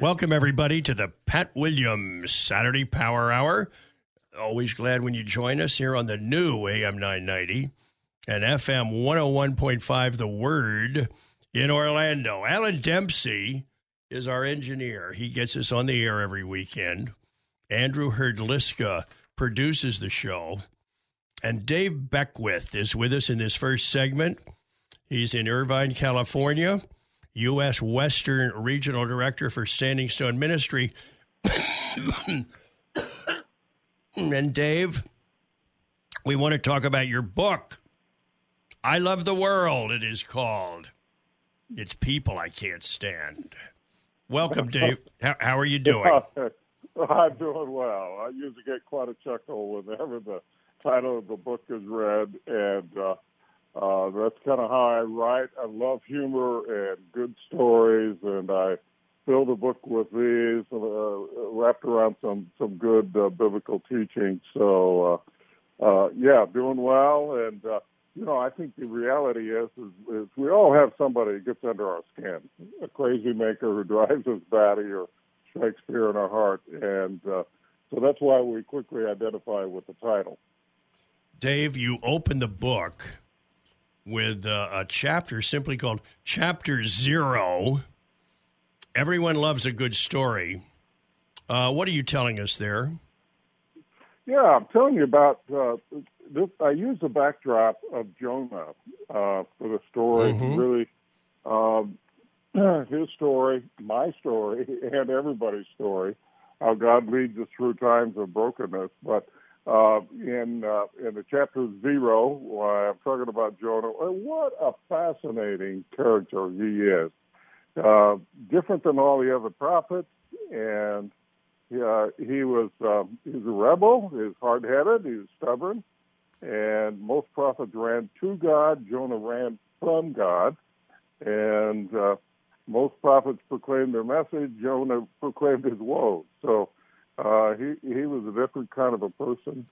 Welcome, everybody, to the Pat Williams Saturday Power Hour. Always glad when you join us here on the new AM 990 and FM 101.5 The Word in Orlando. Alan Dempsey is our engineer. He gets us on the air every weekend. Andrew Herdliska produces the show. And Dave Beckwith is with us in this first segment. He's in Irvine, California. U.S. Western Regional Director for Standing Stone Ministry. and Dave, we want to talk about your book. I Love the World, it is called. It's people I can't stand. Welcome, Dave. How, how are you doing? I'm doing well. I usually get quite a chuckle whenever the title of the book is read, and uh, uh, that's kind of how I write. I love humor and good stories, and I fill the book with these uh, wrapped around some some good uh, biblical teaching. So, uh, uh, yeah, doing well, and uh, you know, I think the reality is, is is we all have somebody who gets under our skin, a crazy maker who drives us batty or strikes fear in our heart, and uh, so that's why we quickly identify with the title. Dave, you open the book with uh, a chapter simply called Chapter Zero. Everyone loves a good story. Uh, what are you telling us there? Yeah, I'm telling you about uh, this. I use the backdrop of Jonah uh, for the story. Mhm. Really, um, his story, my story, and everybody's story. How God leads us through times of brokenness. But uh, in uh, in the chapter zero, uh, I'm talking about Jonah. uh, What a fascinating character he is. Uh, different than all the other prophets, and uh, he was um, he was a rebel. He's hard headed. He was stubborn, and most prophets ran to God. Jonah ran from God, and uh, most prophets proclaimed their message. Jonah proclaimed his woes. So uh, he he was a different kind of a person,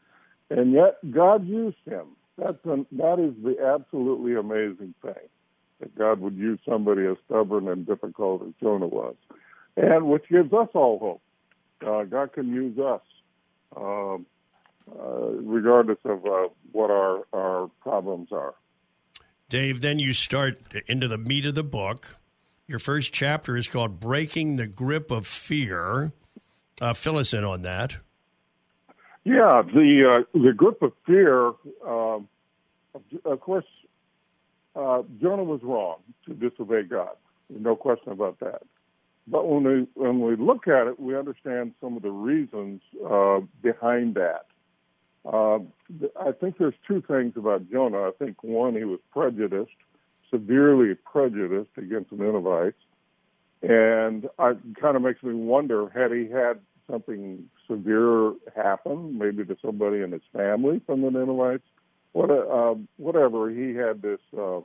and yet God used him. That's an, that is the absolutely amazing thing that God would use somebody as stubborn and difficult as Jonah was, and which gives us all hope. Uh, God can use us, um, uh, regardless of uh, what our our problems are. Dave, then you start into the meat of the book. Your first chapter is called Breaking the Grip of Fear. Uh, fill us in on that. Yeah, the uh, the grip of fear. Um, of course, uh, Jonah was wrong to disobey God. No question about that. But when we when we look at it, we understand some of the reasons uh, behind that. Uh, I think there's two things about Jonah. I think one, he was prejudiced, severely prejudiced against the Ninevites, and it kind of makes me wonder: had he had something severe happen, maybe to somebody in his family from the Ninevites, what, uh, whatever, he had this uh,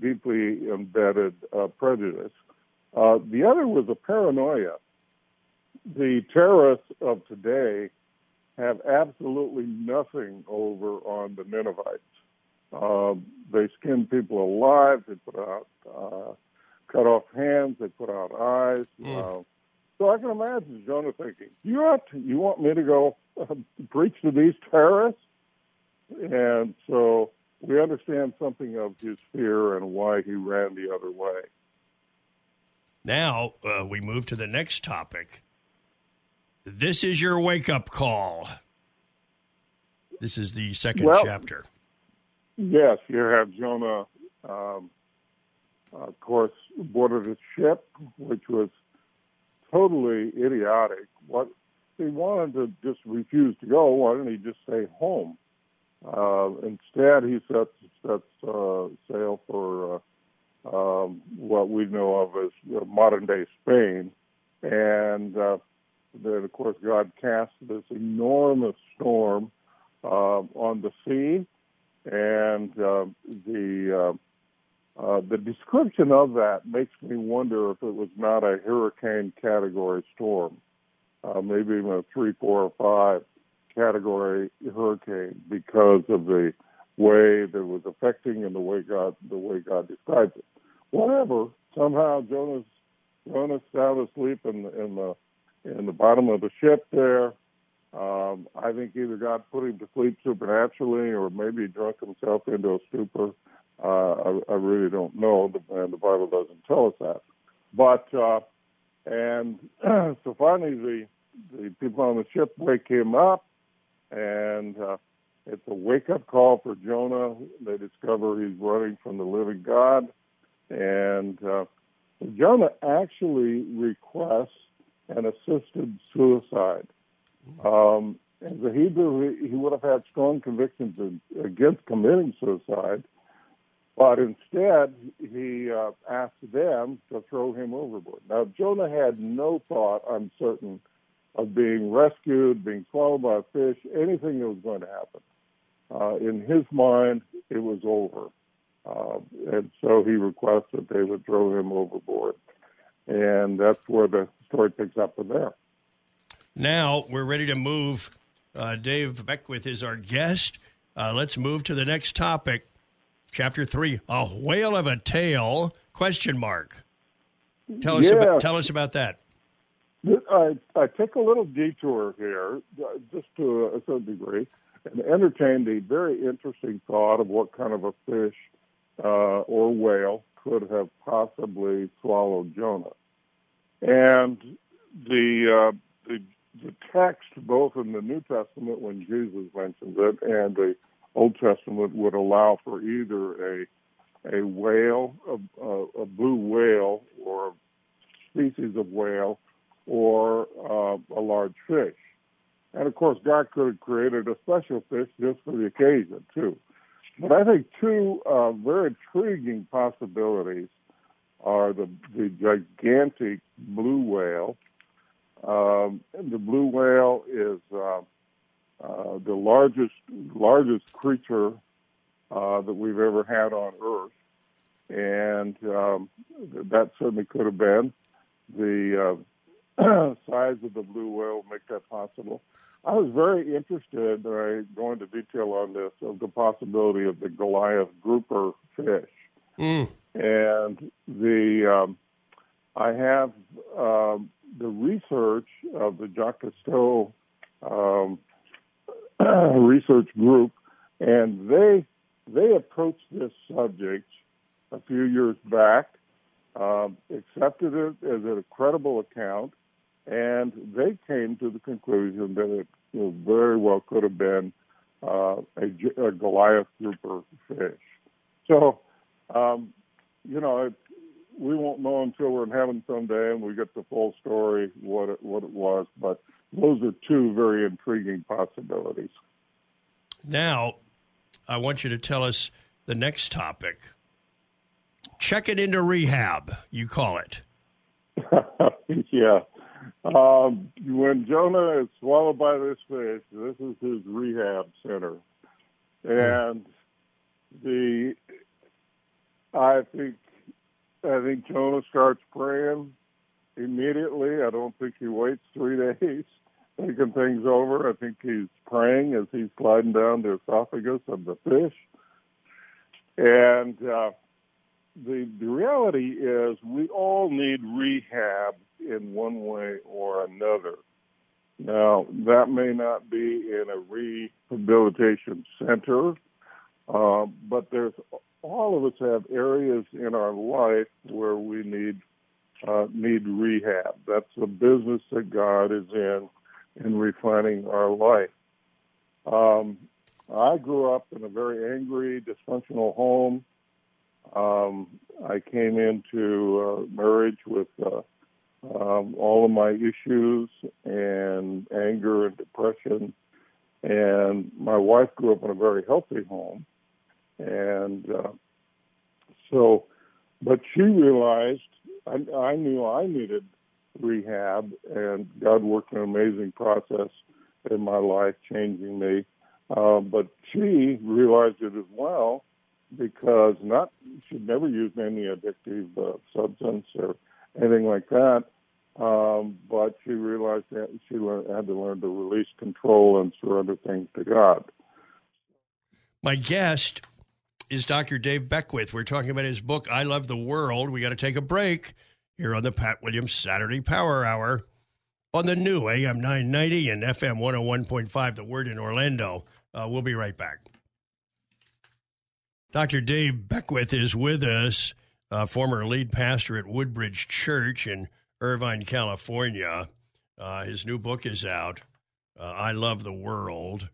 deeply embedded uh, prejudice. Uh, the other was a paranoia. The terrorists of today have absolutely nothing over on the Ninevites. Um, they skin people alive. They put out uh, cut off hands. They put out eyes. Uh, so I can imagine Jonah thinking, "You want you want me to go uh, preach to these terrorists?" And so we understand something of his fear and why he ran the other way. Now uh, we move to the next topic. This is your wake up call. This is the second Well- chapter. Yes, you have Jonah, um, of course, boarded a ship, which was totally idiotic. What he wanted to just refuse to go. Why didn't he just stay home? Uh, instead, he sets sets uh, sail for uh, um, what we know of as uh, modern day Spain, and uh, then of course God cast this enormous storm uh, on the sea, and uh, the uh, uh, the description of that makes me wonder if it was not a hurricane category storm, uh, maybe even a three, four, or five category hurricane because of the way that it was affecting and the way God the way God describes it. Whatever, somehow Jonah's Jonah's sound asleep in the in the in the bottom of the ship there. Um, I think either God put him to sleep supernaturally, or maybe he drunk himself into a stupor. Uh, I, I really don't know, and the Bible doesn't tell us that. But uh, and so finally, the the people on the ship wake him up, and uh, it's a wake up call for Jonah. They discover he's running from the living God, and uh, Jonah actually requests an assisted suicide. Um, as a Hebrew, he, he would have had strong convictions against committing suicide, but instead he uh, asked them to throw him overboard. Now, Jonah had no thought, I'm certain, of being rescued, being swallowed by a fish, anything that was going to happen. Uh, in his mind, it was over. Uh, and so he requests that they would throw him overboard. And that's where the story picks up from there. Now we're ready to move. Uh, Dave Beckwith is our guest. Uh, let's move to the next topic. Chapter three: A whale of a tale? Question mark. Tell us. About, tell us about that. I, I take a little detour here, uh, just to a certain degree, and entertain the very interesting thought of what kind of a fish uh, or whale could have possibly swallowed Jonah. And the, uh, the the text, both in the New Testament when Jesus mentions it, and the Old Testament, would allow for either a a whale, a, a, blue whale, or a species of whale, or uh, a large fish. And of course, God could have created a special fish just for the occasion, too. But I think two uh, very intriguing possibilities are the, the gigantic blue whale. Um, the blue whale is uh, uh, the largest largest creature uh, that we've ever had on Earth, and um, that certainly could have been the uh, size of the blue whale make that possible. I was very interested, I go into detail on this, of the possibility of the Goliath grouper fish. Mm. And the um, I have um, the research of the Jacques Cousteau um, research group, and they they approached this subject a few years back, um, accepted it as a credible account, and they came to the conclusion that it you know, very well could have been uh, a, a, Goliath grouper fish. So, um, you know, it, we won't know until we're in heaven someday and we get the full story what it, what it was. But those are two very intriguing possibilities. Now, I want you to tell us the next topic. Check it into rehab, you call it. yeah. Um, when Jonah is swallowed by this fish, this is his rehab center, and the I think I think Jonah starts praying immediately. I don't think he waits three days thinking things over. I think he's praying as he's sliding down the esophagus of the fish, and uh, the the reality is we all need rehab in one way or another. Now, that may not be in a rehabilitation center, uh, but there's all of us have areas in our life where we need uh, need rehab. That's the business that God is in in refining our life. Um, I grew up in a very angry, dysfunctional home. Um, I came into uh, marriage with uh, um, all of my issues and anger and depression. And my wife grew up in a very healthy home. And uh, so, but she realized I, I knew I needed rehab, and God worked an amazing process in my life, changing me. Uh, but she realized it as well because not she'd never used any addictive uh, substance or anything like that. Um, but she realized that she had to learn to release control and surrender things to God. My guest is Dr. Dave Beckwith. We're talking about his book, I Love the World. We got to take a break here on the Pat Williams Saturday Power Hour on the new AM 990 and FM 101.5, The Word in Orlando. Uh, we'll be right back. Dr. Dave Beckwith is with us, uh, former lead pastor at Woodbridge Church in Irvine, California. Uh, his new book is out, uh, I Love the World.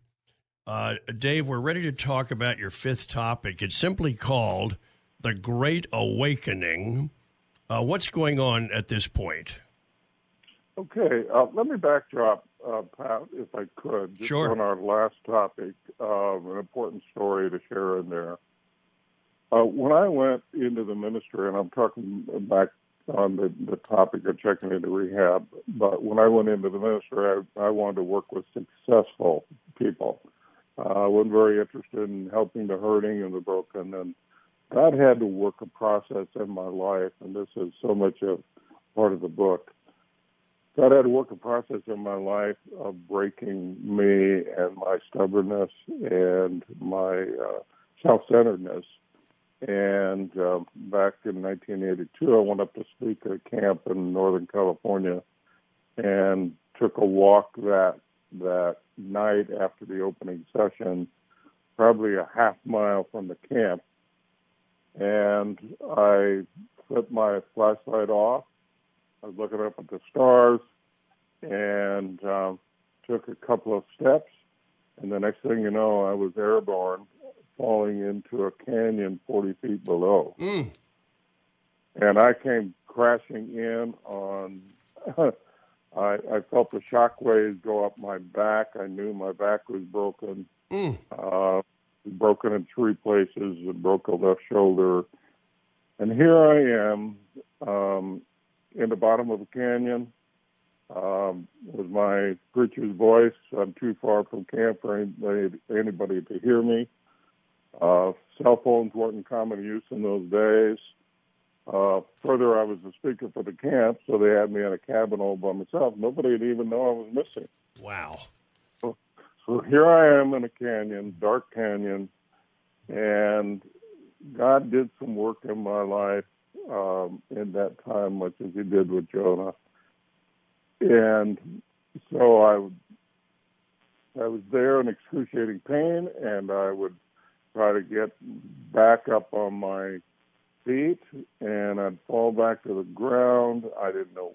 Uh, Dave, we're ready to talk about your fifth topic. It's simply called The Great Awakening. Uh, what's going on at this point? Okay, uh, let me backdrop, uh, Pat, if I could, just sure. on our last topic, uh, an important story to share in there. Uh, when I went into the ministry, and I'm talking back on the, the topic of checking into rehab, but when I went into the ministry, I, I wanted to work with successful people. Uh, I wasn't very interested in helping the hurting and the broken, and God had to work a process in my life, and this is so much of part of the book. God had to work a process in my life of breaking me and my stubbornness and my uh, self-centeredness. And uh, back in 1982, I went up to speak at a camp in Northern California, and took a walk that that night after the opening session, probably a half mile from the camp, and I flipped my flashlight off. I was looking up at the stars and um, took a couple of steps. And the next thing you know, I was airborne, falling into a canyon 40 feet below. Mm. And I came crashing in on. I, I felt the shock waves go up my back. I knew my back was broken. Mm. Uh, broken in three places and broke a left shoulder. And here I am um, in the bottom of a canyon um, with my preacher's voice. I'm too far from camp for anybody, anybody to hear me. Uh, cell phones weren't in common use in those days. Uh, further, I was the speaker for the camp, so they had me in a cabin all by myself. Nobody would even know I was missing. Wow. So here I am in a canyon, dark canyon, and God did some work in my life um, in that time, much as He did with Jonah. And so I, I was there in excruciating pain, and I would try to get back up on my feet, and I'd fall back to the ground. I didn't know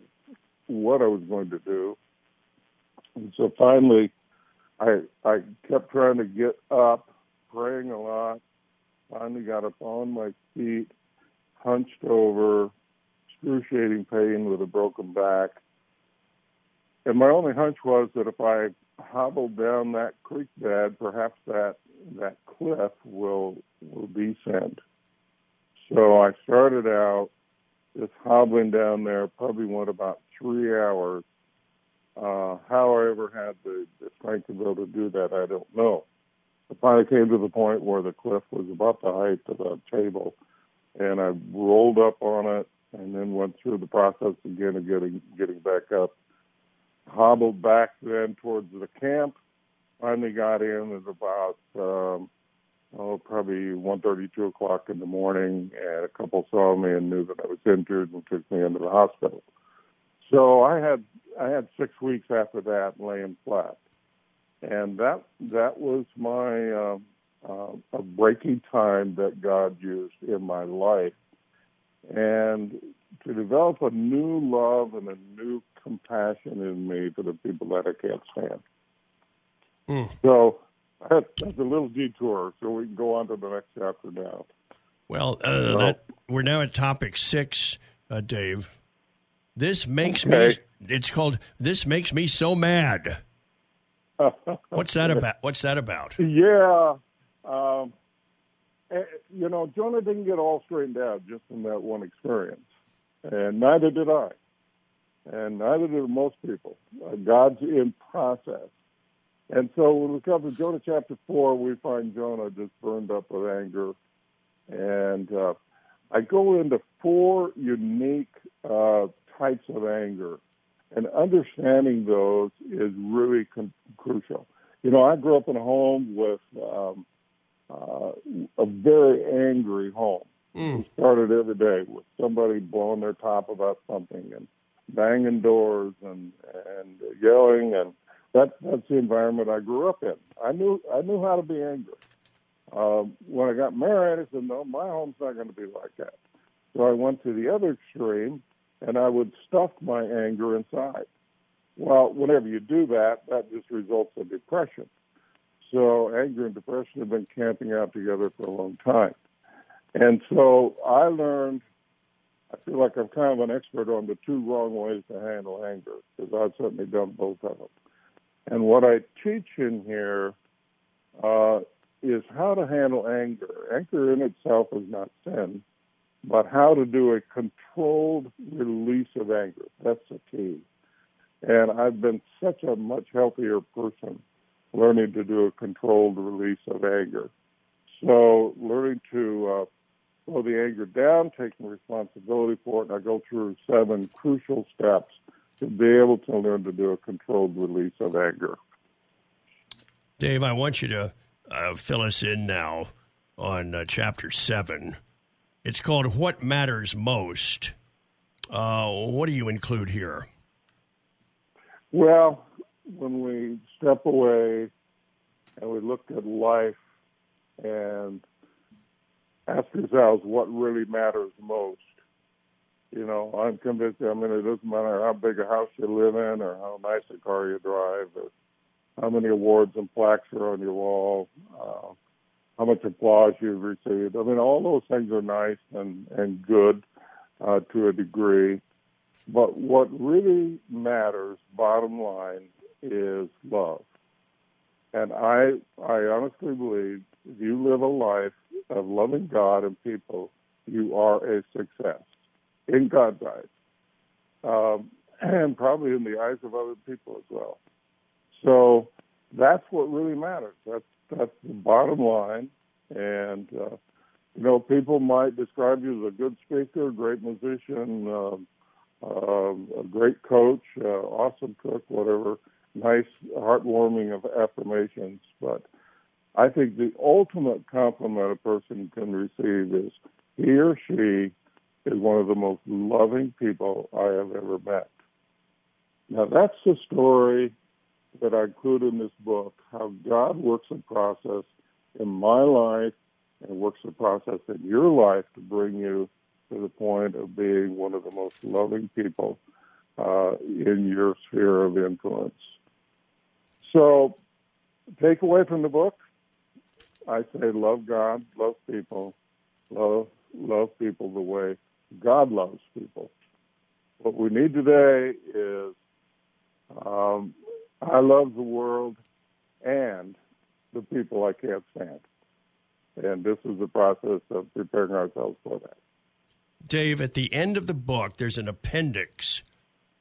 what I was going to do. And so finally, I I kept trying to get up, praying a lot. Finally got up on my feet, hunched over, excruciating pain with a broken back. And my only hunch was that if I hobbled down that creek bed, perhaps that that cliff will will descend. So I started out just hobbling down there, probably went about three hours. Uh, how I ever had the, the strength to be able to do that, I don't know. I finally came to the point where the cliff was about the height of a table, and I rolled up on it, and then went through the process again of getting getting back up. Hobbled back then towards the camp. Finally got in at about um, oh probably one thirty, two o'clock in the morning, and a couple saw me and knew that I was injured and took me into the hospital. So I had I had six weeks after that laying flat, and that that was my uh, uh, a breaking time that God used in my life, and to develop a new love and a new compassion in me for the people that I can't stand. Mm. So that's, that's a little detour, so we can go on to the next chapter now. Well, uh, that, we're now at topic six, uh, Dave. This makes Okay. me. It's called "This Makes Me So Mad." What's that about? What's that about? Yeah. Um, eh, you know, Jonah didn't get all straightened out just from that one experience, and neither did I. and neither did most people. Uh, God's in process. And so when we come to Jonah chapter 4, we find Jonah just burned up with anger. And uh, I go into four unique uh, types of anger. And understanding those is really con- crucial. You know, I grew up in a home with um, uh, a very angry home. Mm. We started every day with somebody blowing their top about something and banging doors and and yelling and that that's the environment I grew up in. I knew I knew how to be angry. Um, when I got married, I said, "No, my home's not going to be like that." So I went to the other extreme, and I would stuff my anger inside. Well, whenever you do that, that just results in depression. So anger and depression have been camping out together for a long time. And so I learned, I feel like I'm kind of an expert on the two wrong ways to handle anger because I've certainly done both of them. And what I teach in here uh, is how to handle anger. Anger in itself is not sin, but how to do a controlled release of anger. That's the key. And I've been such a much healthier person learning to do a controlled release of anger. So learning to uh, slow the anger down, taking responsibility for it, and I go through seven crucial steps be able to learn to do a controlled release of anger. Dave, I want you to uh, fill us in now on uh, chapter seven. It's called What Matters Most. Uh, what do you include here? Well, when we step away and we look at life and ask ourselves what really matters most, you know, I'm convinced. I mean, it doesn't matter how big a house you live in, or how nice a car you drive, or how many awards and plaques are on your wall, uh, how much applause you've received. I mean, all those things are nice and and good uh, to a degree. But what really matters, bottom line, is love. And I I honestly believe if you live a life of loving God and people, you are a success in God's eyes, um, and probably in the eyes of other people as well. So that's what really matters. That's that's the bottom line. And uh, you know, people might describe you as a good speaker, great musician, uh, a great coach, uh, awesome cook, whatever. Nice, heartwarming of affirmations, but I think the ultimate compliment a person can receive is he or she is one of the most loving people I have ever met. Now, that's the story that I include in this book how God works a process in my life and works a process in your life to bring you to the point of being one of the most loving people uh, in your sphere of influence. So, take away from the book, I say love God, love people, love love people the way God loves people. What we need today is um, I love the world and the people I can't stand. And this is the process of preparing ourselves for that. Dave, at the end of the book, there's an appendix,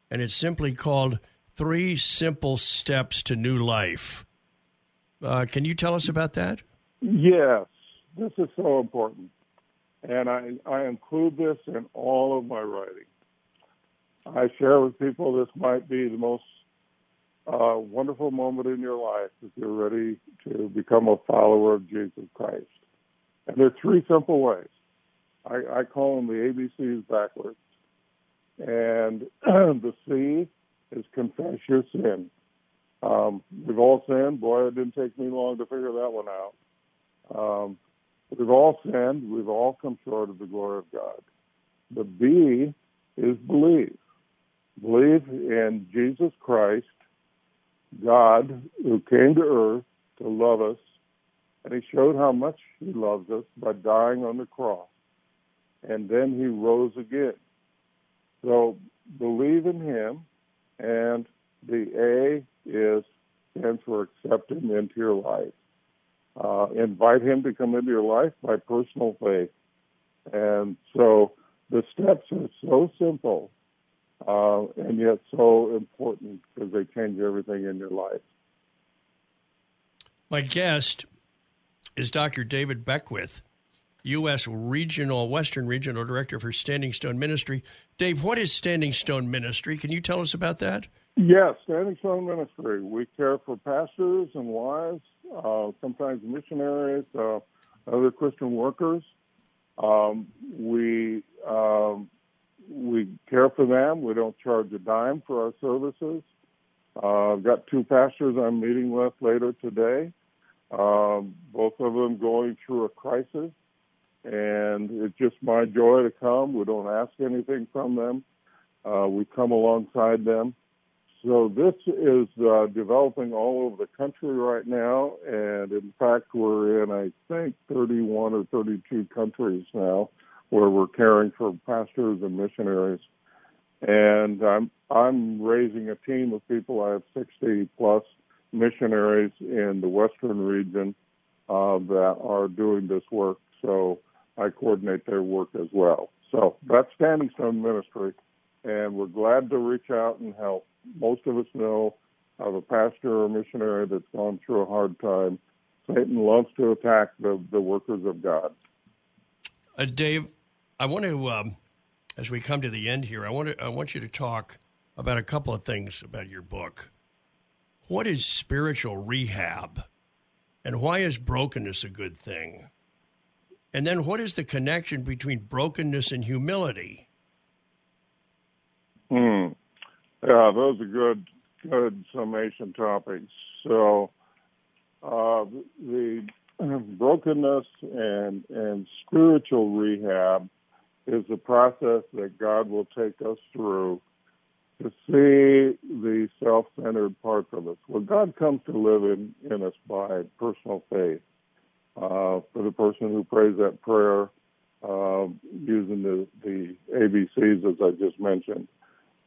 and it's simply called Three Simple Steps to New Life. Uh, can you tell us about that? Yes, this is so important. And I, I include this in all of my writing. I share with people this might be the most uh, wonderful moment in your life if you're ready to become a follower of Jesus Christ. And there are three simple ways. I, I call them the ABCs backwards. And the C is confess your sin. Um, we've all sinned. Boy, it didn't take me long to figure that one out. Um, We've all sinned. We've all come short of the glory of God. The B is believe. Believe in Jesus Christ, God, who came to earth to love us, and he showed how much he loves us by dying on the cross. And then he rose again. So believe in him, and the A is stands for accept him into your life uh, invite him to come into your life by personal faith. And so the steps are so simple, uh, and yet so important because they change everything in your life. My guest is Dr. David Beckwith, U.S. Regional Western Regional Director for Standing Stone Ministry. Dave, what is Standing Stone Ministry? Can you tell us about that? Yes, Standing Stone Ministry. We care for pastors and wives, sometimes missionaries, uh, other Christian workers. Um, we um, we care for them. We don't charge a dime for our services. Uh, I've got two pastors I'm meeting with later today. Um, both of them going through a crisis, and it's just my joy to come. We don't ask anything from them. Uh, we come alongside them. So this is uh, developing all over the country right now, and in fact, we're in I think 31 or 32 countries now where we're caring for pastors and missionaries. And I'm I'm raising a team of people. I have 60 plus missionaries in the Western region uh, that are doing this work. So I coordinate their work as well. So that's Standing Stone Ministry, and we're glad to reach out and help. Most of us know of a pastor or missionary that's gone through a hard time. Satan loves to attack the, the workers of God. Uh, Dave, I want to, um, as we come to the end here, I want to, I want you to talk about a couple of things about your book. What is spiritual rehab, and why is brokenness a good thing? And then, what is the connection between brokenness and humility? Hmm. Yeah, those are good, good summation topics. So, uh, the brokenness and and spiritual rehab is a process that God will take us through to see the self-centered parts of us. Well, God comes to live in, in us by personal faith. Uh, for the person who prays that prayer uh, using the, the ABCs, as I just mentioned,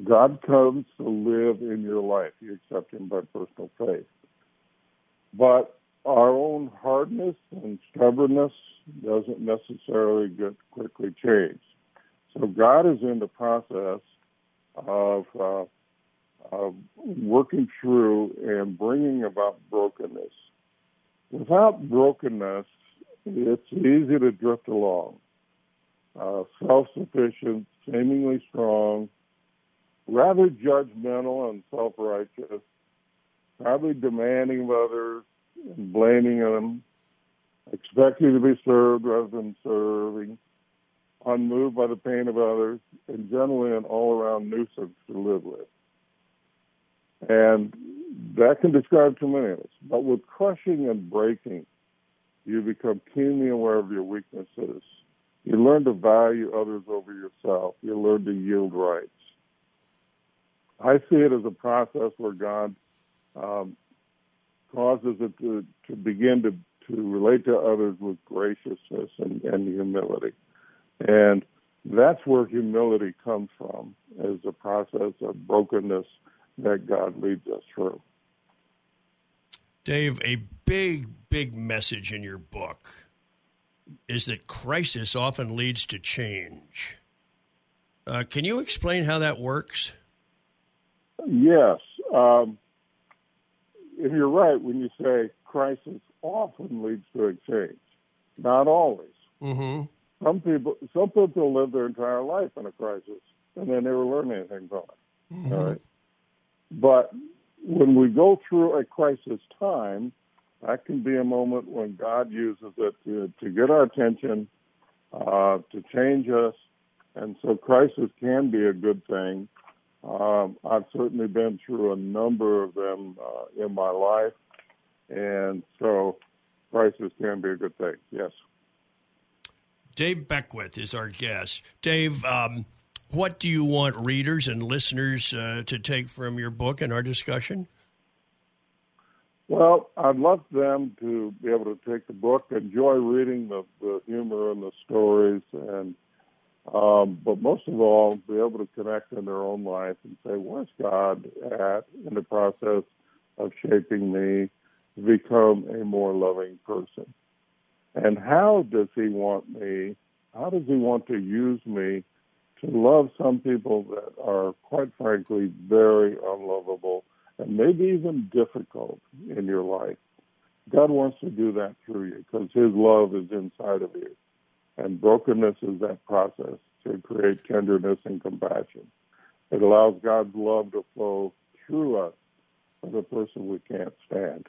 God comes to live in your life. You accept Him by personal faith. But our own hardness and stubbornness doesn't necessarily get quickly changed. So God is in the process of, uh, of working through and bringing about brokenness. Without brokenness, it's easy to drift along. Uh, self-sufficient, seemingly strong, rather judgmental and self-righteous, probably demanding of others and blaming them, expecting to be served rather than serving, unmoved by the pain of others, and generally an all around nuisance to live with. And that can describe too many of us. But with crushing and breaking, you become keenly aware of your weaknesses. You learn to value others over yourself. You learn to yield rights. I see it as a process where God um, causes it to, to begin to, to relate to others with graciousness and, and humility. And that's where humility comes from, is a process of brokenness that God leads us through. Dave, a big, big message in your book is that crisis often leads to change. Uh, can you explain how that works? Yes. Um, and you're right when you say crisis often leads to a change. Not always. Mm-hmm. Some people, some people live their entire life in a crisis and they never learn anything from it. Mm-hmm. All right. But when we go through a crisis time, that can be a moment when God uses it to, to get our attention, uh, to change us. And so crisis can be a good thing. Um, I've certainly been through a number of them uh, in my life. And so crisis can be a good thing, yes. Dave Beckwith is our guest. Dave, um, what do you want readers and listeners uh, to take from your book and our discussion? Well, I'd love them to be able to take the book, enjoy reading the, the humor and the stories, and um, but most of all, be able to connect in their own life and say, "Where's God at in the process of shaping me to become a more loving person?" And how does He want me? How does He want to use me to love some people that are, quite frankly, very unlovable and maybe even difficult in your life. God wants to do that through you because His love is inside of you. And brokenness is that process to create tenderness and compassion. It allows God's love to flow through us for the person we can't stand.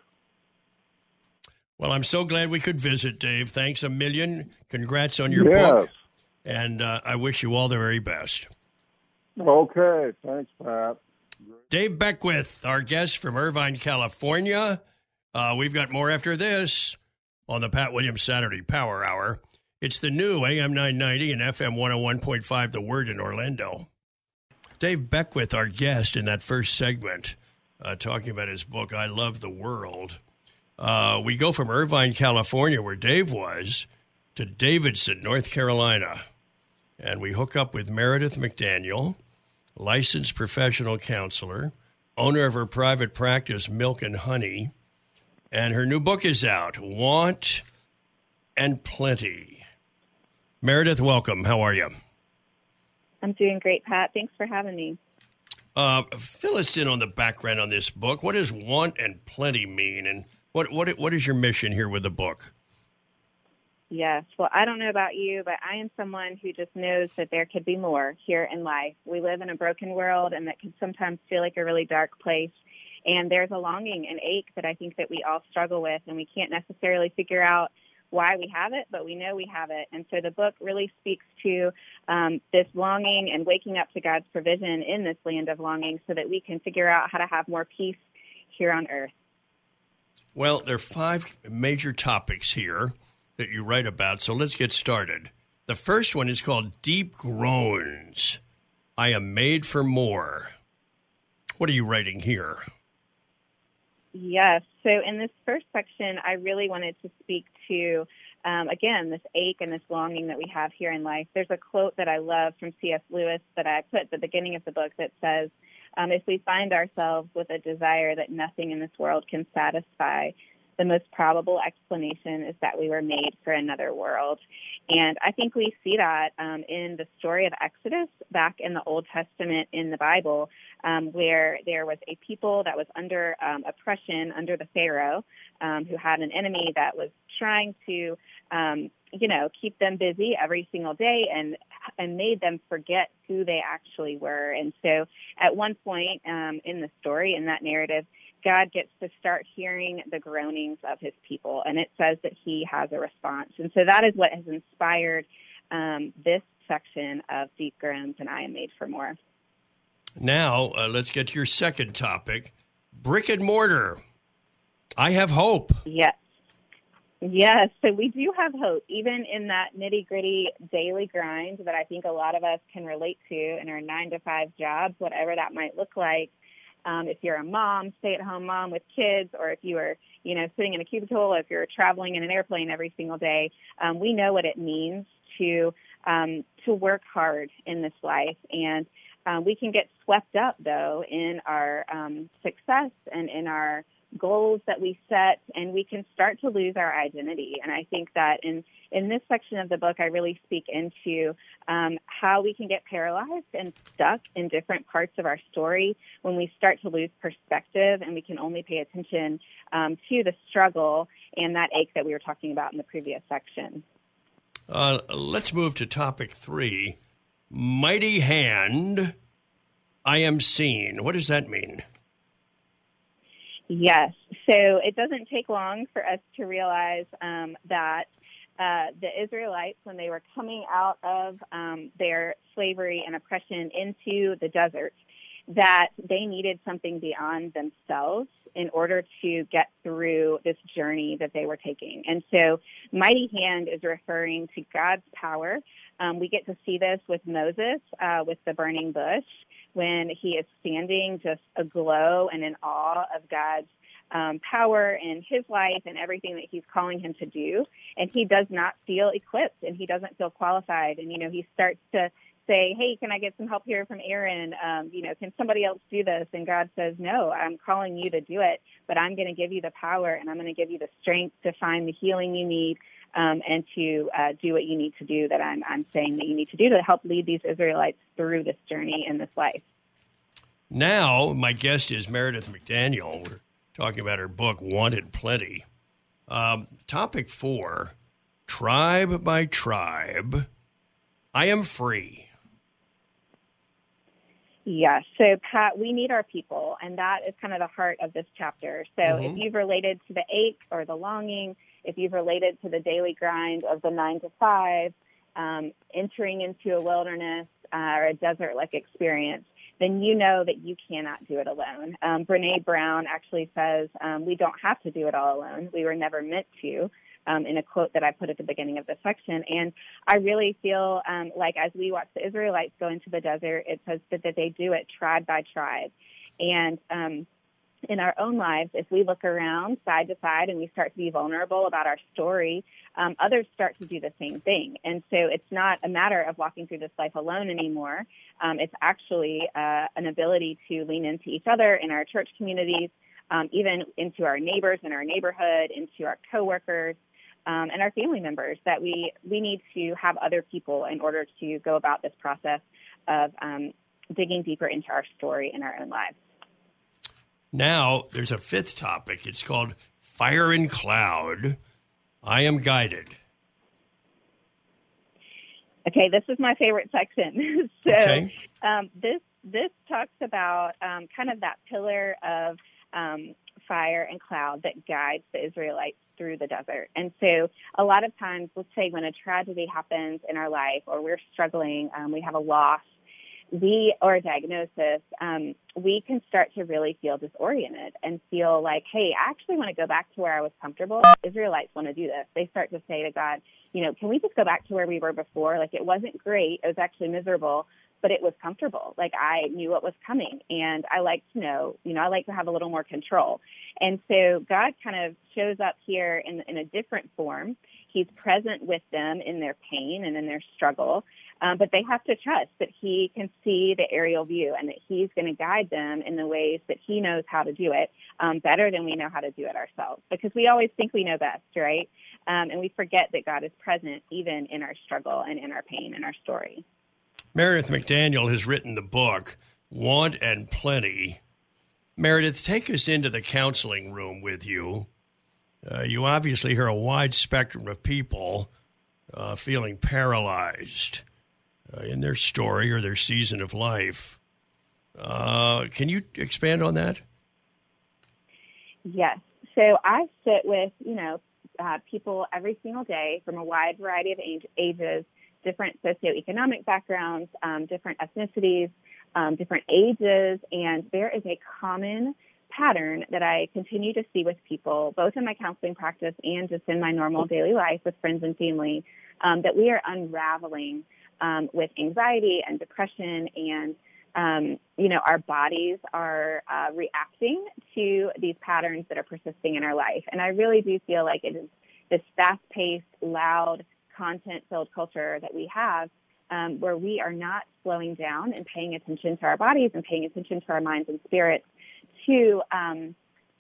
Well, I'm so glad we could visit, Dave. Thanks a million. Congrats on your yes. book. And uh, I wish you all the very best. Okay. Thanks, Pat. Dave Beckwith, our guest from Irvine, California. Uh, we've got more after this on the Pat Williams Saturday Power Hour. It's the new AM 990 and FM 101.5 The Word in Orlando. Dave Beckwith, our guest in that first segment, uh, talking about his book, I Love the World. Uh, we go from Irvine, California, where Dave was, to Davidson, North Carolina. And we hook up with Meredith McDaniel, licensed professional counselor, owner of her private practice, Milk and Honey. And her new book is out, Want and Plenty. Meredith, welcome. How are you? I'm doing great, Pat. Thanks for having me. Uh, fill us in on the background on this book. What does want and plenty mean, and what what what is your mission here with the book? Yes. Well, I don't know about you, but I am someone who just knows that there could be more here in life. We live in a broken world, and that can sometimes feel like a really dark place. And there's a longing and ache that I think that we all struggle with, and we can't necessarily figure out why we have it, but we know we have it. And so the book really speaks to um, this longing and waking up to God's provision in this land of longing so that we can figure out how to have more peace here on earth. Well, there are five major topics here that you write about, so let's get started. The first one is called Deep Groans. I am made for more. What are you writing here? Yes. So in this first section, I really wanted to speak to, um, again, this ache and this longing that we have here in life. There's a quote that I love from C.S. Lewis that I put at the beginning of the book that says, um, if we find ourselves with a desire that nothing in this world can satisfy, the most probable explanation is that we were made for another world. And I think we see that um, in the story of Exodus back in the Old Testament in the Bible, um, where there was a people that was under um, oppression under the Pharaoh, um, who had an enemy that was trying to, um, you know, keep them busy every single day and and made them forget who they actually were. And so, at one point um, in the story, in that narrative, God gets to start hearing the groanings of his people, and it says that he has a response. And so that is what has inspired um, this section of Deep Groans and I Am Made for More. Now, uh, let's get to your second topic brick and mortar. I have hope. Yes. Yes, so we do have hope, even in that nitty gritty daily grind that I think a lot of us can relate to in our nine to five jobs, whatever that might look like um, if you're a mom, stay at home mom with kids, or if you are, you know, sitting in a cubicle, if you're traveling in an airplane every single day, um, we know what it means to um, to work hard in this life, and um, we can get swept up though in our um, success and in our goals that we set, and we can start to lose our identity. And I think that in in this section of the book, I really speak into um, how we can get paralyzed and stuck in different parts of our story when we start to lose perspective, and we can only pay attention um, to the struggle and that ache that we were talking about in the previous section. Uh, let's move to topic three Mighty Hand, I am seen. What does that mean? Yes. So it doesn't take long for us to realize um, that uh, the Israelites, when they were coming out of um, their slavery and oppression into the desert, that they needed something beyond themselves in order to get through this journey that they were taking. And so, mighty hand is referring to God's power. Um, we get to see this with Moses, uh, with the burning bush when he is standing just aglow and in awe of God's um, power in his life and everything that he's calling him to do. And he does not feel equipped and he doesn't feel qualified. And, you know, he starts to say, Hey, can I get some help here from Aaron? Um, you know, can somebody else do this? And God says, No, I'm calling you to do it, but I'm going to give you the power and I'm going to give you the strength to find the healing you need um, and to uh, do what you need to do that I'm, I'm saying that you need to do to help lead these Israelites through this journey in this life. Now, my guest is Meredith McDaniel. We're talking about her book, Want and Plenty. Um, topic four Tribe by Tribe. I am free. Yes. So, Pat, we need our people, and that is kind of the heart of this chapter. So, mm-hmm. if you've related to the ache or the longing, if you've related to the daily grind of the nine to five, um, entering into a wilderness uh, or a desert like experience, then you know that you cannot do it alone. Um, Brene Brown actually says um, we don't have to do it all alone. We were never meant to. Um, in a quote that I put at the beginning of the section. And I really feel um, like as we watch the Israelites go into the desert, it says that, they do it tribe by tribe. And um, in our own lives, if we look around side to side and we start to be vulnerable about our story, um, others start to do the same thing. And so it's not a matter of walking through this life alone anymore. Um, it's actually uh, an ability to lean into each other in our church communities, um, even into our neighbors in our neighborhood, into our coworkers. Um, and our family members that we we need to have other people in order to go about this process of um, digging deeper into our story in our own lives. Now, there's a fifth topic. It's called Fire and Cloud. I am guided. Okay, this is my favorite section. so, okay. um, this this talks about um, kind of that pillar of um, fire and cloud that guides the Israelites through the desert. And so, a lot of times, let's say when a tragedy happens in our life, or we're struggling, um, we have a loss, we or a diagnosis, um, we can start to really feel disoriented and feel like, hey, I actually want to go back to where I was comfortable. Israelites want to do this. They start to say to God, you know, can we just go back to where we were before? Like it wasn't great. It was actually miserable, but it was comfortable. Like I knew what was coming and I like to know, you know, I like to have a little more control. And so God kind of shows up here in, in a different form. He's present with them in their pain and in their struggle. Um, but they have to trust that he can see the aerial view and that he's going to guide them in the ways that he knows how to do it um, better than we know how to do it ourselves. Because we always think we know best, right? Um, and we forget that God is present even in our struggle and in our pain and our story. Meredith McDaniel has written the book Want and Plenty. Meredith, take us into the counseling room with you. Uh, you obviously hear a wide spectrum of people uh, feeling paralyzed in their story or their season of life. Uh, can you expand on that? Yes. So I sit with, you know, uh, people every single day from a wide variety of age, ages, different socioeconomic backgrounds, um, different ethnicities, um, different ages, and there is a common pattern that I continue to see with people, both in my counseling practice and just in my normal daily life with friends and family, um, that we are unraveling um, with anxiety and depression and um, you know, our bodies are uh, reacting to these patterns that are persisting in our life. And I really do feel like it is this fast paced, loud, content filled culture that we have um, where we are not slowing down and paying attention to our bodies and paying attention to our minds and spirits to um,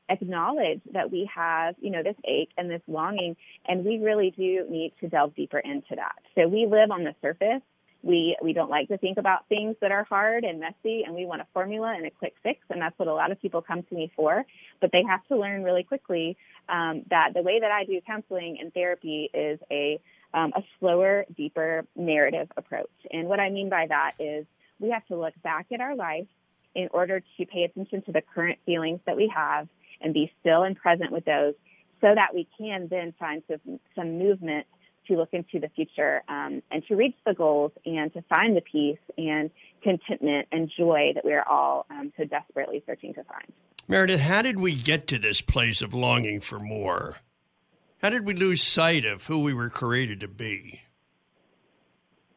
acknowledge that we have, you know, this ache and this longing, and we really do need to delve deeper into that. So we live on the surface. We we don't like to think about things that are hard and messy and we want a formula and a quick fix and that's what a lot of people come to me for. But they have to learn really quickly um, that the way that i do counseling and therapy is a um, a slower deeper narrative approach. And what i mean by that is we have to look back at our life in order to pay attention to the current feelings that we have and be still and present with those so that we can then find some, some movement to look into the future um, and to reach the goals and to find the peace and contentment and joy that we are all um, so desperately searching to find. Meredith, how did we get to this place of longing for more? How did we lose sight of who we were created to be?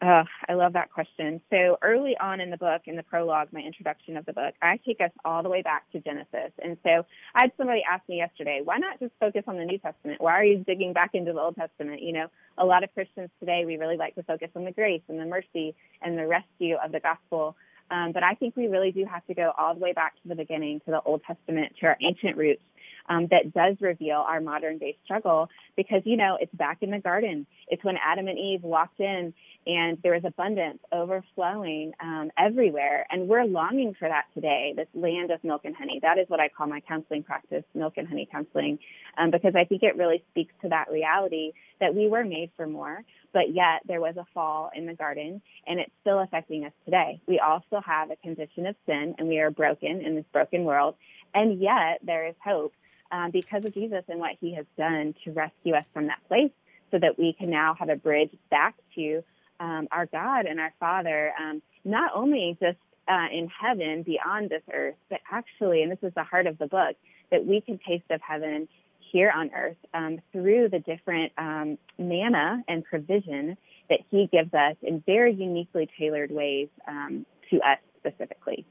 Uh, I love that question. So early on in the book, in the prologue, my introduction of the book, I take us all the way back to Genesis. And so I had somebody ask me yesterday, why not just focus on the New Testament? Why are you digging back into the Old Testament? You know, a lot of Christians today, we really like to focus on the grace and the mercy and the rescue of the gospel. Um, but I think we really do have to go all the way back to the beginning, to the Old Testament, to our ancient roots, um, that does reveal our modern day struggle because, you know, it's back in the garden. It's when Adam and Eve walked in and there was abundance overflowing um, everywhere. And we're longing for that today, this land of milk and honey. That is what I call my counseling practice, milk and honey counseling, um, because I think it really speaks to that reality that we were made for more, but yet there was a fall in the garden and it's still affecting us today. We also have a condition of sin and we are broken in this broken world. And yet there is hope um, because of Jesus and what he has done to rescue us from that place so that we can now have a bridge back to um, our God and our Father, um, not only just uh, in heaven beyond this earth, but actually, and this is the heart of the book, that we can taste of heaven here on earth um, through the different um, manna and provision that He gives us in very uniquely tailored ways um, to us specifically.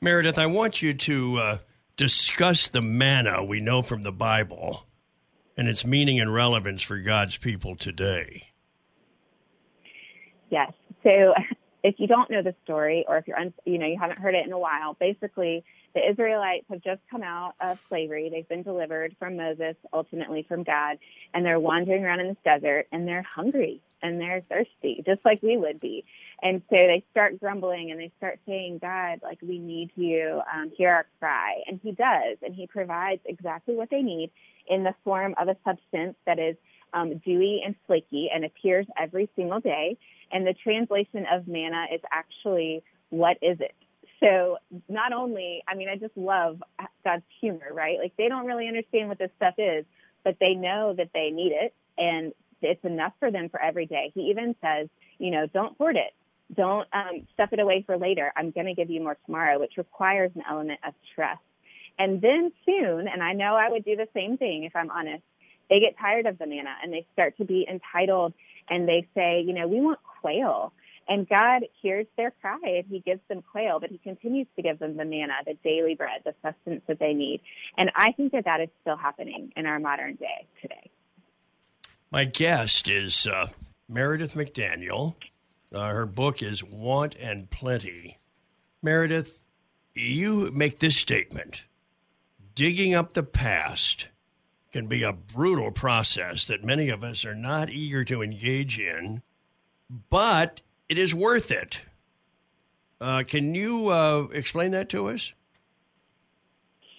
Meredith, I want you to uh, discuss the manna we know from the Bible and its meaning and relevance for God's people today. Yes. So if you don't know the story or if you're, un- you know, you haven't heard it in a while, basically the Israelites have just come out of slavery. They've been delivered from Moses, ultimately from God, and they're wandering around in this desert and they're hungry and they're thirsty, just like we would be. And so they start grumbling and they start saying, God, like, we need you, um, hear our cry. And he does, and he provides exactly what they need in the form of a substance that is um, dewy and flaky and appears every single day. And the translation of manna is actually, what is it? So not only, I mean, I just love God's humor, right? Like they don't really understand what this stuff is, but they know that they need it and it's enough for them for every day. He even says, you know, don't hoard it. Don't um, stuff it away for later. I'm going to give you more tomorrow, which requires an element of trust. And then soon, and I know I would do the same thing if I'm honest, they get tired of the manna and they start to be entitled and they say, you know, we want quail. And God hears their cry and He gives them quail, but He continues to give them the manna, the daily bread, the sustenance that they need. And I think that that is still happening in our modern day today. My guest is uh, Meredith McDaniel. Uh, her book is Want and Plenty. Meredith, you make this statement digging up the past can be a brutal process that many of us are not eager to engage in, but it is worth it. Uh, can you uh, explain that to us?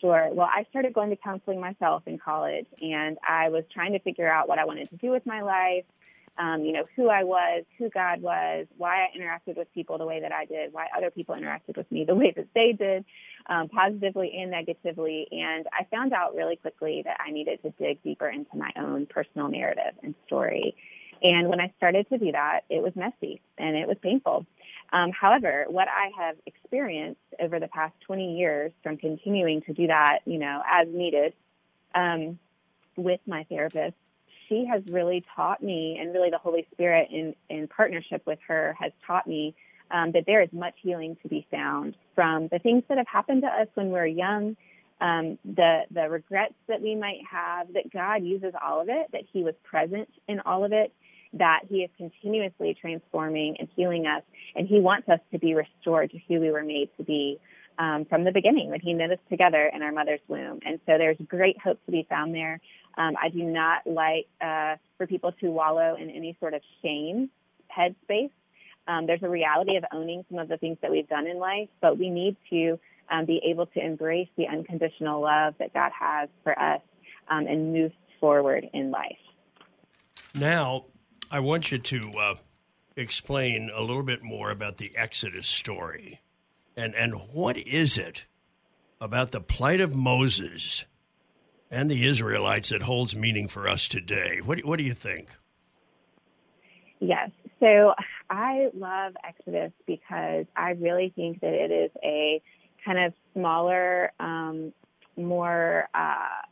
Sure. Well, I started going to counseling myself in college, and I was trying to figure out what I wanted to do with my life. Um, you know, who I was, who God was, why I interacted with people the way that I did, why other people interacted with me the way that they did, um, positively and negatively. And I found out really quickly that I needed to dig deeper into my own personal narrative and story. And when I started to do that, it was messy and it was painful. Um, however, what I have experienced over the past 20 years from continuing to do that, you know, as needed um, with my therapist, she has really taught me, and really the Holy Spirit in, in partnership with her has taught me um, that there is much healing to be found from the things that have happened to us when we we're young, um, the the regrets that we might have. That God uses all of it, that He was present in all of it, that He is continuously transforming and healing us, and He wants us to be restored to who we were made to be. Um, from the beginning, when he knit us together in our mother's womb. And so there's great hope to be found there. Um, I do not like uh, for people to wallow in any sort of shame headspace. Um, there's a reality of owning some of the things that we've done in life, but we need to um, be able to embrace the unconditional love that God has for us um, and move forward in life. Now, I want you to uh, explain a little bit more about the Exodus story, and and what is it about the plight of Moses and the Israelites that holds meaning for us today? What what do you think? Yes. So I love Exodus because I really think that it is a kind of smaller, um, more, uh,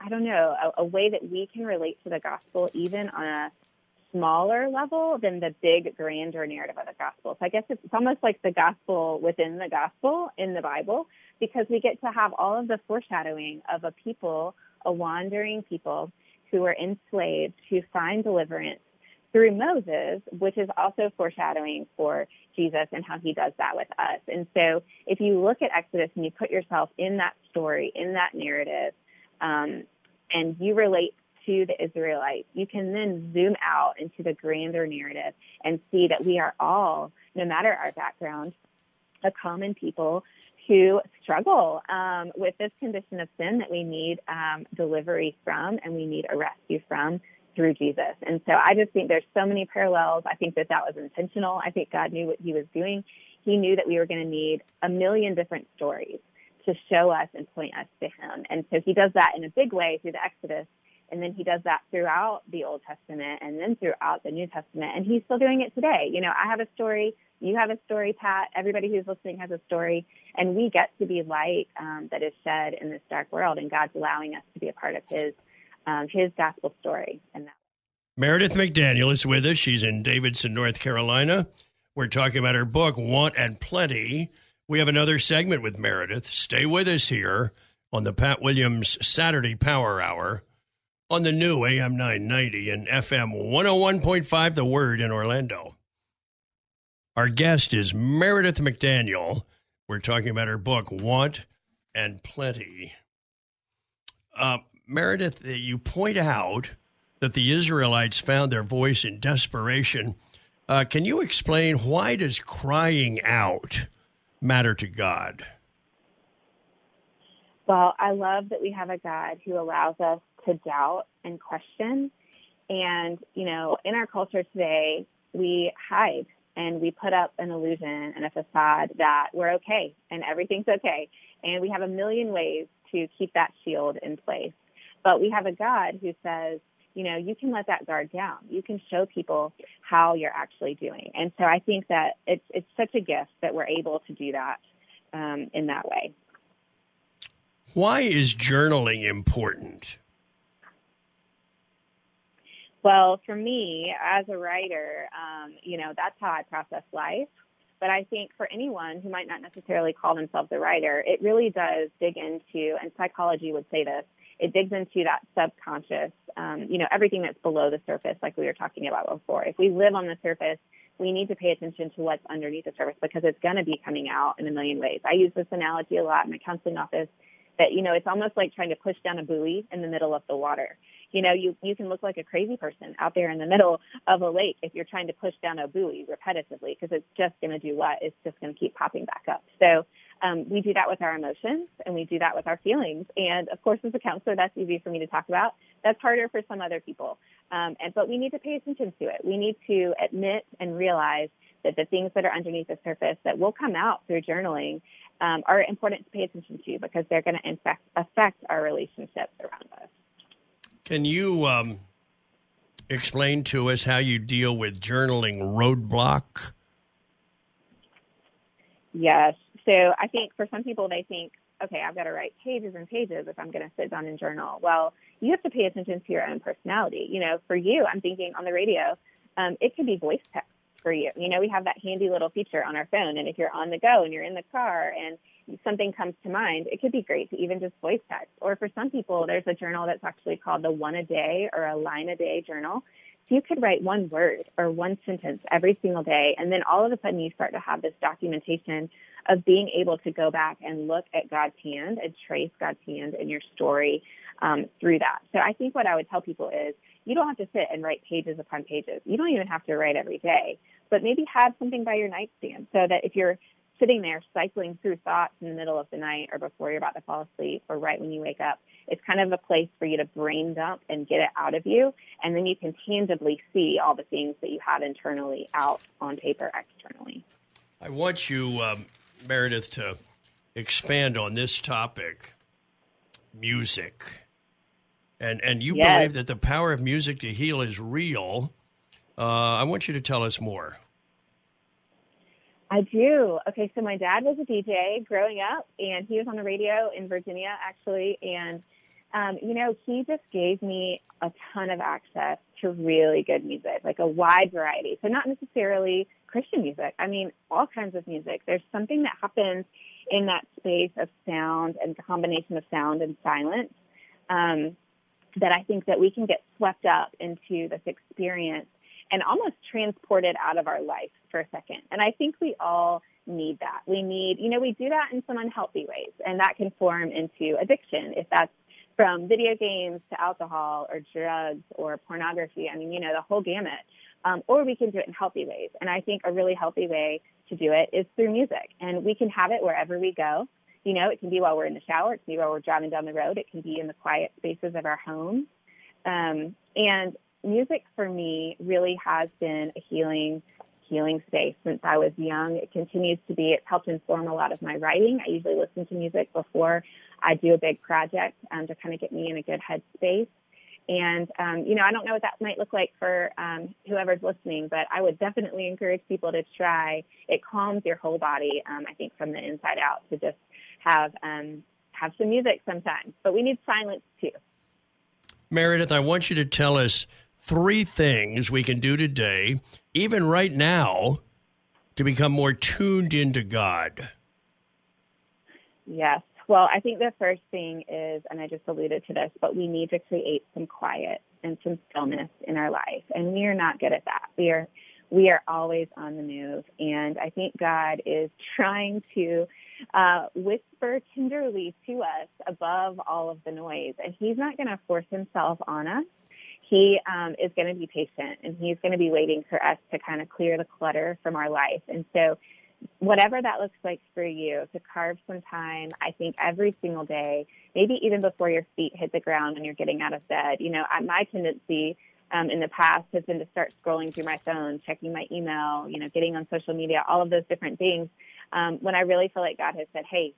I don't know, a, a, way that we can relate to the gospel even on a smaller level than the big, grander narrative of the gospel. So I guess it's, almost like the gospel within the gospel in the Bible because we get to have all of the foreshadowing of a people, a wandering people who were enslaved to find deliverance through Moses, which is also foreshadowing for Jesus and how he does that with us. And so if you look at Exodus and you put yourself in that story, in that narrative, um, and you relate to the Israelites, you can then zoom out into the grander narrative and see that we are all, no matter our background, a common people who struggle um, with this condition of sin that we need um, delivery from and we need a rescue from through Jesus. And so I just think there's so many parallels. I think that that was intentional. I think God knew what he was doing. He knew that we were going to need a million different stories to show us and point us to him. And so he does that in a big way through the Exodus. And then he does that throughout the Old Testament and then throughout the New Testament. And he's still doing it today. You know, I have a story. You have a story, Pat. Everybody who's listening has a story. And we get to be light um, that is shed in this dark world. And God's allowing us to be a part of his, um, his gospel story. And that. Meredith McDaniel is with us. She's in Davidson, North Carolina. We're talking about her book, Want and Plenty we have another segment with Meredith. Stay with us here on the Pat Williams Saturday Power Hour on the new AM 990 and FM 101.5 The Word in Orlando. Our guest is Meredith McDaniel. We're talking about her book, Want and Plenty. Uh, Meredith, you point out that the Israelites found their voice in desperation. Uh, can you explain why does crying out matter to God? Well, I love that we have a God who allows us to doubt and question. And, you know, in our culture today, we hide and we put up an illusion and a facade that we're okay and everything's okay. And we have a million ways to keep that shield in place. But we have a God who says, you know, you can let that guard down. You can show people how you're actually doing. And so I think that it's it's such a gift that we're able to do that um, in that way. Why is journaling important? Well, for me, as a writer, um, you know, that's how I process life. But I think for anyone who might not necessarily call themselves a writer, it really does dig into, and psychology would say this, it digs into that subconscious, um, you know, everything that's below the surface, like we were talking about before. If we live on the surface, we need to pay attention to what's underneath the surface because it's going to be coming out in a million ways. I use this analogy a lot in my counseling office that, you know, it's almost like trying to push down a buoy in the middle of the water. You know, you, you can look like a crazy person out there in the middle of a lake if you're trying to push down a buoy repetitively because it's just going to do what? It's just going to keep popping back up. So um, we do that with our emotions and we do that with our feelings. And of course, as a counselor, that's easy for me to talk about. That's harder for some other people. Um, and but we need to pay attention to it. We need to admit and realize that the things that are underneath the surface that will come out through journaling um, are important to pay attention to because they're going to affect affect our relationships around us. Can you um, explain to us how you deal with journaling roadblock? Yes. So I think for some people, they think, okay, I've got to write pages and pages if I'm going to sit down and journal. Well, you have to pay attention to your own personality. You know, for you, I'm thinking on the radio, um, it could be voice text for you. You know, we have that handy little feature on our phone. And if you're on the go and you're in the car and something comes to mind, it could be great to even just voice text. Or for some people, there's a journal that's actually called the one a day or a line a day journal. So you could write one word or one sentence every single day. And then all of a sudden you start to have this documentation of being able to go back and look at God's hand and trace God's hand in your story um, through that. So I think what I would tell people is you don't have to sit and write pages upon pages. You don't even have to write every day, but maybe have something by your nightstand so that if you're sitting there cycling through thoughts in the middle of the night or before you're about to fall asleep or right when you wake up, it's kind of a place for you to brain dump and get it out of you. And then you can tangibly see all the things that you have internally out on paper externally. I want you um, Meredith, to expand on this topic music. And, and you yes. believe that the power of music to heal is real. Uh, I want you to tell us more. I do. Okay, so my dad was a DJ growing up, and he was on the radio in Virginia, actually. And, um, you know, he just gave me a ton of access to really good music, like a wide variety. So, not necessarily Christian music. I mean, all kinds of music. There's something that happens in that space of sound and the combination of sound and silence um, that I think that we can get swept up into this experience and almost transported out of our life for a second. And I think we all need that. We need, you know, we do that in some unhealthy ways, and that can form into addiction if that's from video games to alcohol or drugs or pornography. I mean, you know, the whole gamut. Um, or we can do it in healthy ways. And I think a really healthy way to do it is through music. And we can have it wherever we go. You know, it can be while we're in the shower, it can be while we're driving down the road, it can be in the quiet spaces of our homes. Um, and music for me really has been a healing healing space since I was young. It continues to be. It's helped inform a lot of my writing. I usually listen to music before I do a big project um, to kind of get me in a good headspace. And, um, you know, I don't know what that might look like for um, whoever's listening, but I would definitely encourage people to try. It calms your whole body, um, I think, from the inside out to just have um, have some music sometimes. But we need silence too. Meredith, I want you to tell us three things we can do today, even right now, to become more tuned into God. Yes. Well, I think the first thing is, and I just alluded to this, but we need to create some quiet and some stillness in our life. And we are not good at that. We are we are always on the move. And I think God is trying to uh, whisper tenderly to us above all of the noise. And He's not going to force Himself on us. He um, is going to be patient and He's going to be waiting for us to kind of clear the clutter from our life. And so whatever that looks like for you, to carve some time, I think every single day, maybe even before your feet hit the ground when you're getting out of bed. You know, my tendency um, in the past has been to start scrolling through my phone, checking my email, you know, getting on social media, all of those different things. Um, when I really feel like God has said, "Hey,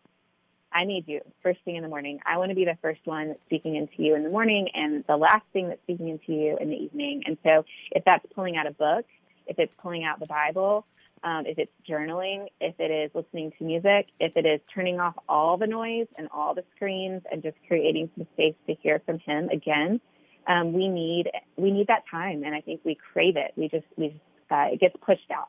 I need you first thing in the morning. I want to be the first one speaking into you in the morning and the last thing that's speaking into you in the evening." And so, if that's pulling out a book, if it's pulling out the Bible, um, if it's journaling, if it is listening to music, if it is turning off all the noise and all the screens and just creating some space to hear from him again, um, we need we need that time, and I think we crave it. We just we just, uh, it gets pushed out.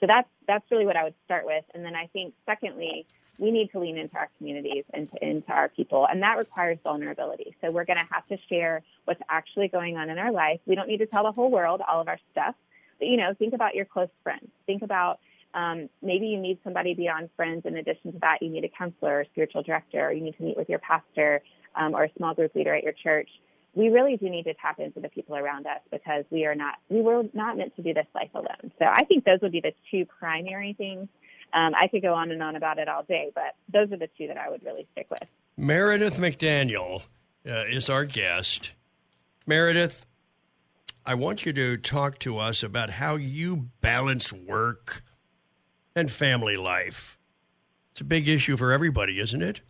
So that's that's really what I would start with, and then I think secondly, we need to lean into our communities and to, into our people, and that requires vulnerability. So we're going to have to share what's actually going on in our life. We don't need to tell the whole world all of our stuff But, you know, think about your close friends. Think about um, maybe you need somebody beyond friends. In addition to that, you need a counselor or spiritual director, or you need to meet with your pastor um, or a small group leader at your church. We really do need to tap into the people around us because we are not we were not meant to do this life alone. So I think those would be the two primary things. Um, I could go on and on about it all day, but those are the two that I would really stick with. Meredith McDaniel uh, is our guest. Meredith, I want you to talk to us about how you balance work and family life. It's a big issue for everybody, isn't it?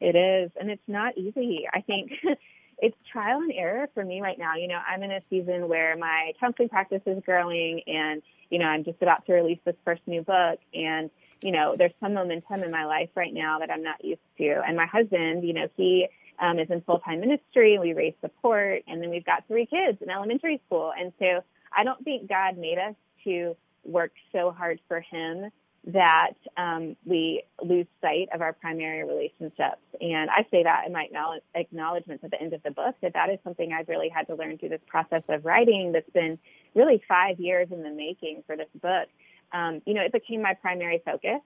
It is, and it's not easy. I think it's trial and error for me right now. You know, I'm in a season where my counseling practice is growing, and you know, I'm just about to release this first new book, and you know, there's some momentum in my life right now that I'm not used to. And my husband, you know, he um, is in full time ministry. We raise support, and then we've got three kids in elementary school. And so I don't think God made us to work so hard for Him that um, we lose sight of our primary relationships. And I say that in my acknowledgments at the end of the book that that is something I've really had to learn through this process of writing that's been really five years in the making for this book. Um, you know, it became my primary focus.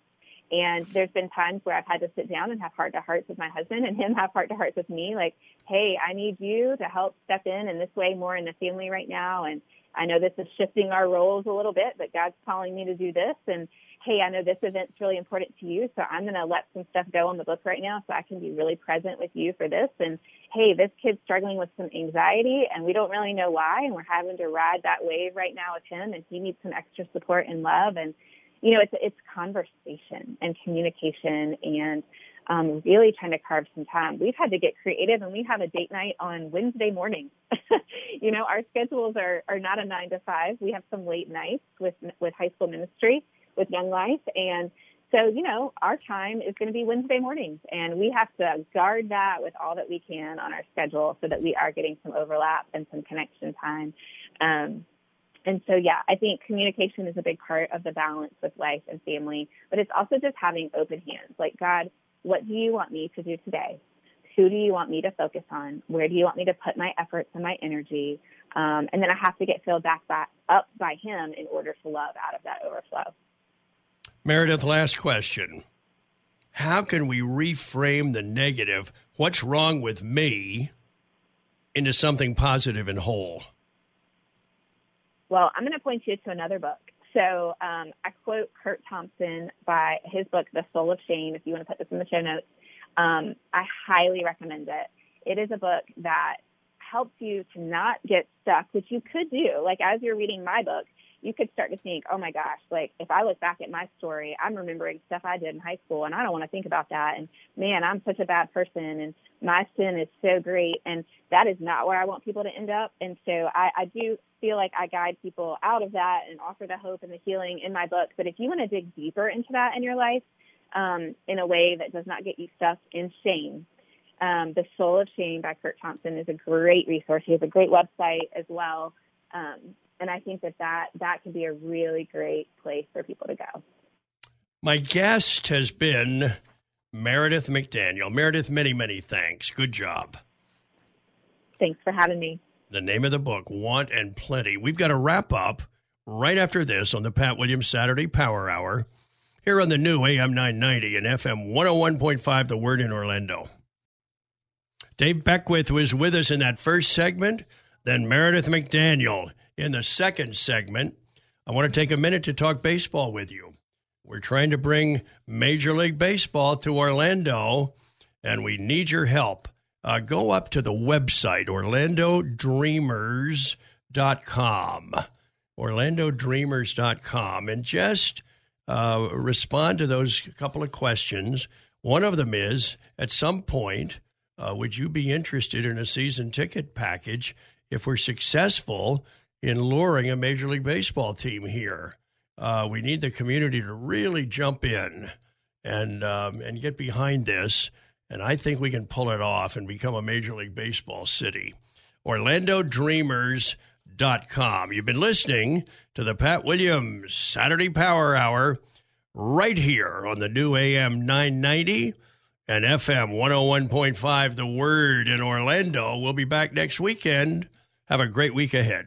And there's been times where I've had to sit down and have heart to hearts with my husband and him have heart to hearts with me. Like, hey, I need you to help step in in this way more in the family right now. And I know this is shifting our roles a little bit, but God's calling me to do this. And hey, I know this event's really important to you, so I'm going to let some stuff go on the book right now so I can be really present with you for this. And hey, this kid's struggling with some anxiety and we don't really know why. And we're having to ride that wave right now with him and he needs some extra support and love. And you know, it's it's conversation and communication and um, really trying to carve some time. We've had to get creative, and we have a date night on Wednesday morning. you know, our schedules are are not a nine to five. We have some late nights with with high school ministry, with Young Life, and so you know, our time is going to be Wednesday mornings, and we have to guard that with all that we can on our schedule, so that we are getting some overlap and some connection time. Um, and so, yeah, I think communication is a big part of the balance with life and family, but it's also just having open hands. Like, God, what do you want me to do today? Who do you want me to focus on? Where do you want me to put my efforts and my energy? Um, and then I have to get filled back, back up by Him in order to love out of that overflow. Meredith, last question. how can we reframe the negative, what's wrong with me, into something positive and whole? Well, I'm going to point you to another book. So um, I quote Curt Thompson by his book, The Soul of Shame. If you want to put this in the show notes, um, I highly recommend it. It is a book that helps you to not get stuck, which you could do. Like as you're reading my book, you could start to think, oh my gosh, like if I look back at my story, I'm remembering stuff I did in high school and I don't want to think about that. And man, I'm such a bad person and my sin is so great. And that is not where I want people to end up. And so I, I do feel like I guide people out of that and offer the hope and the healing in my book. But if you want to dig deeper into that in your life, um, in a way that does not get you stuck in shame, um, The Soul of Shame by Curt Thompson is a great resource. He has a great website as well. Um, and I think that, that that can be a really great place for people to go. My guest has been Meredith McDaniel. Meredith, many, many thanks. Good job. Thanks for having me. The name of the book, Want and Plenty. We've got to wrap up right after this on the Pat Williams Saturday Power Hour here on the new AM 990 and FM 101.5, The Word in Orlando. Dave Beckwith was with us in that first segment, then Meredith McDaniel in the second segment. I want to take a minute to talk baseball with you. We're trying to bring Major League Baseball to Orlando, and we need your help. Uh, go up to the website, orlandodreamers.com. Orlandodreamers.com, and just uh, respond to those couple of questions. One of them is at some point, uh, would you be interested in a season ticket package if we're successful in luring a Major League Baseball team here? Uh, we need the community to really jump in and um, and get behind this, and I think we can pull it off and become a Major League Baseball city. OrlandoDreamers.com. You've been listening to the Pat Williams Saturday Power Hour right here on the new AM 990 and FM 101.5, The Word in Orlando. We'll be back next weekend. Have a great week ahead.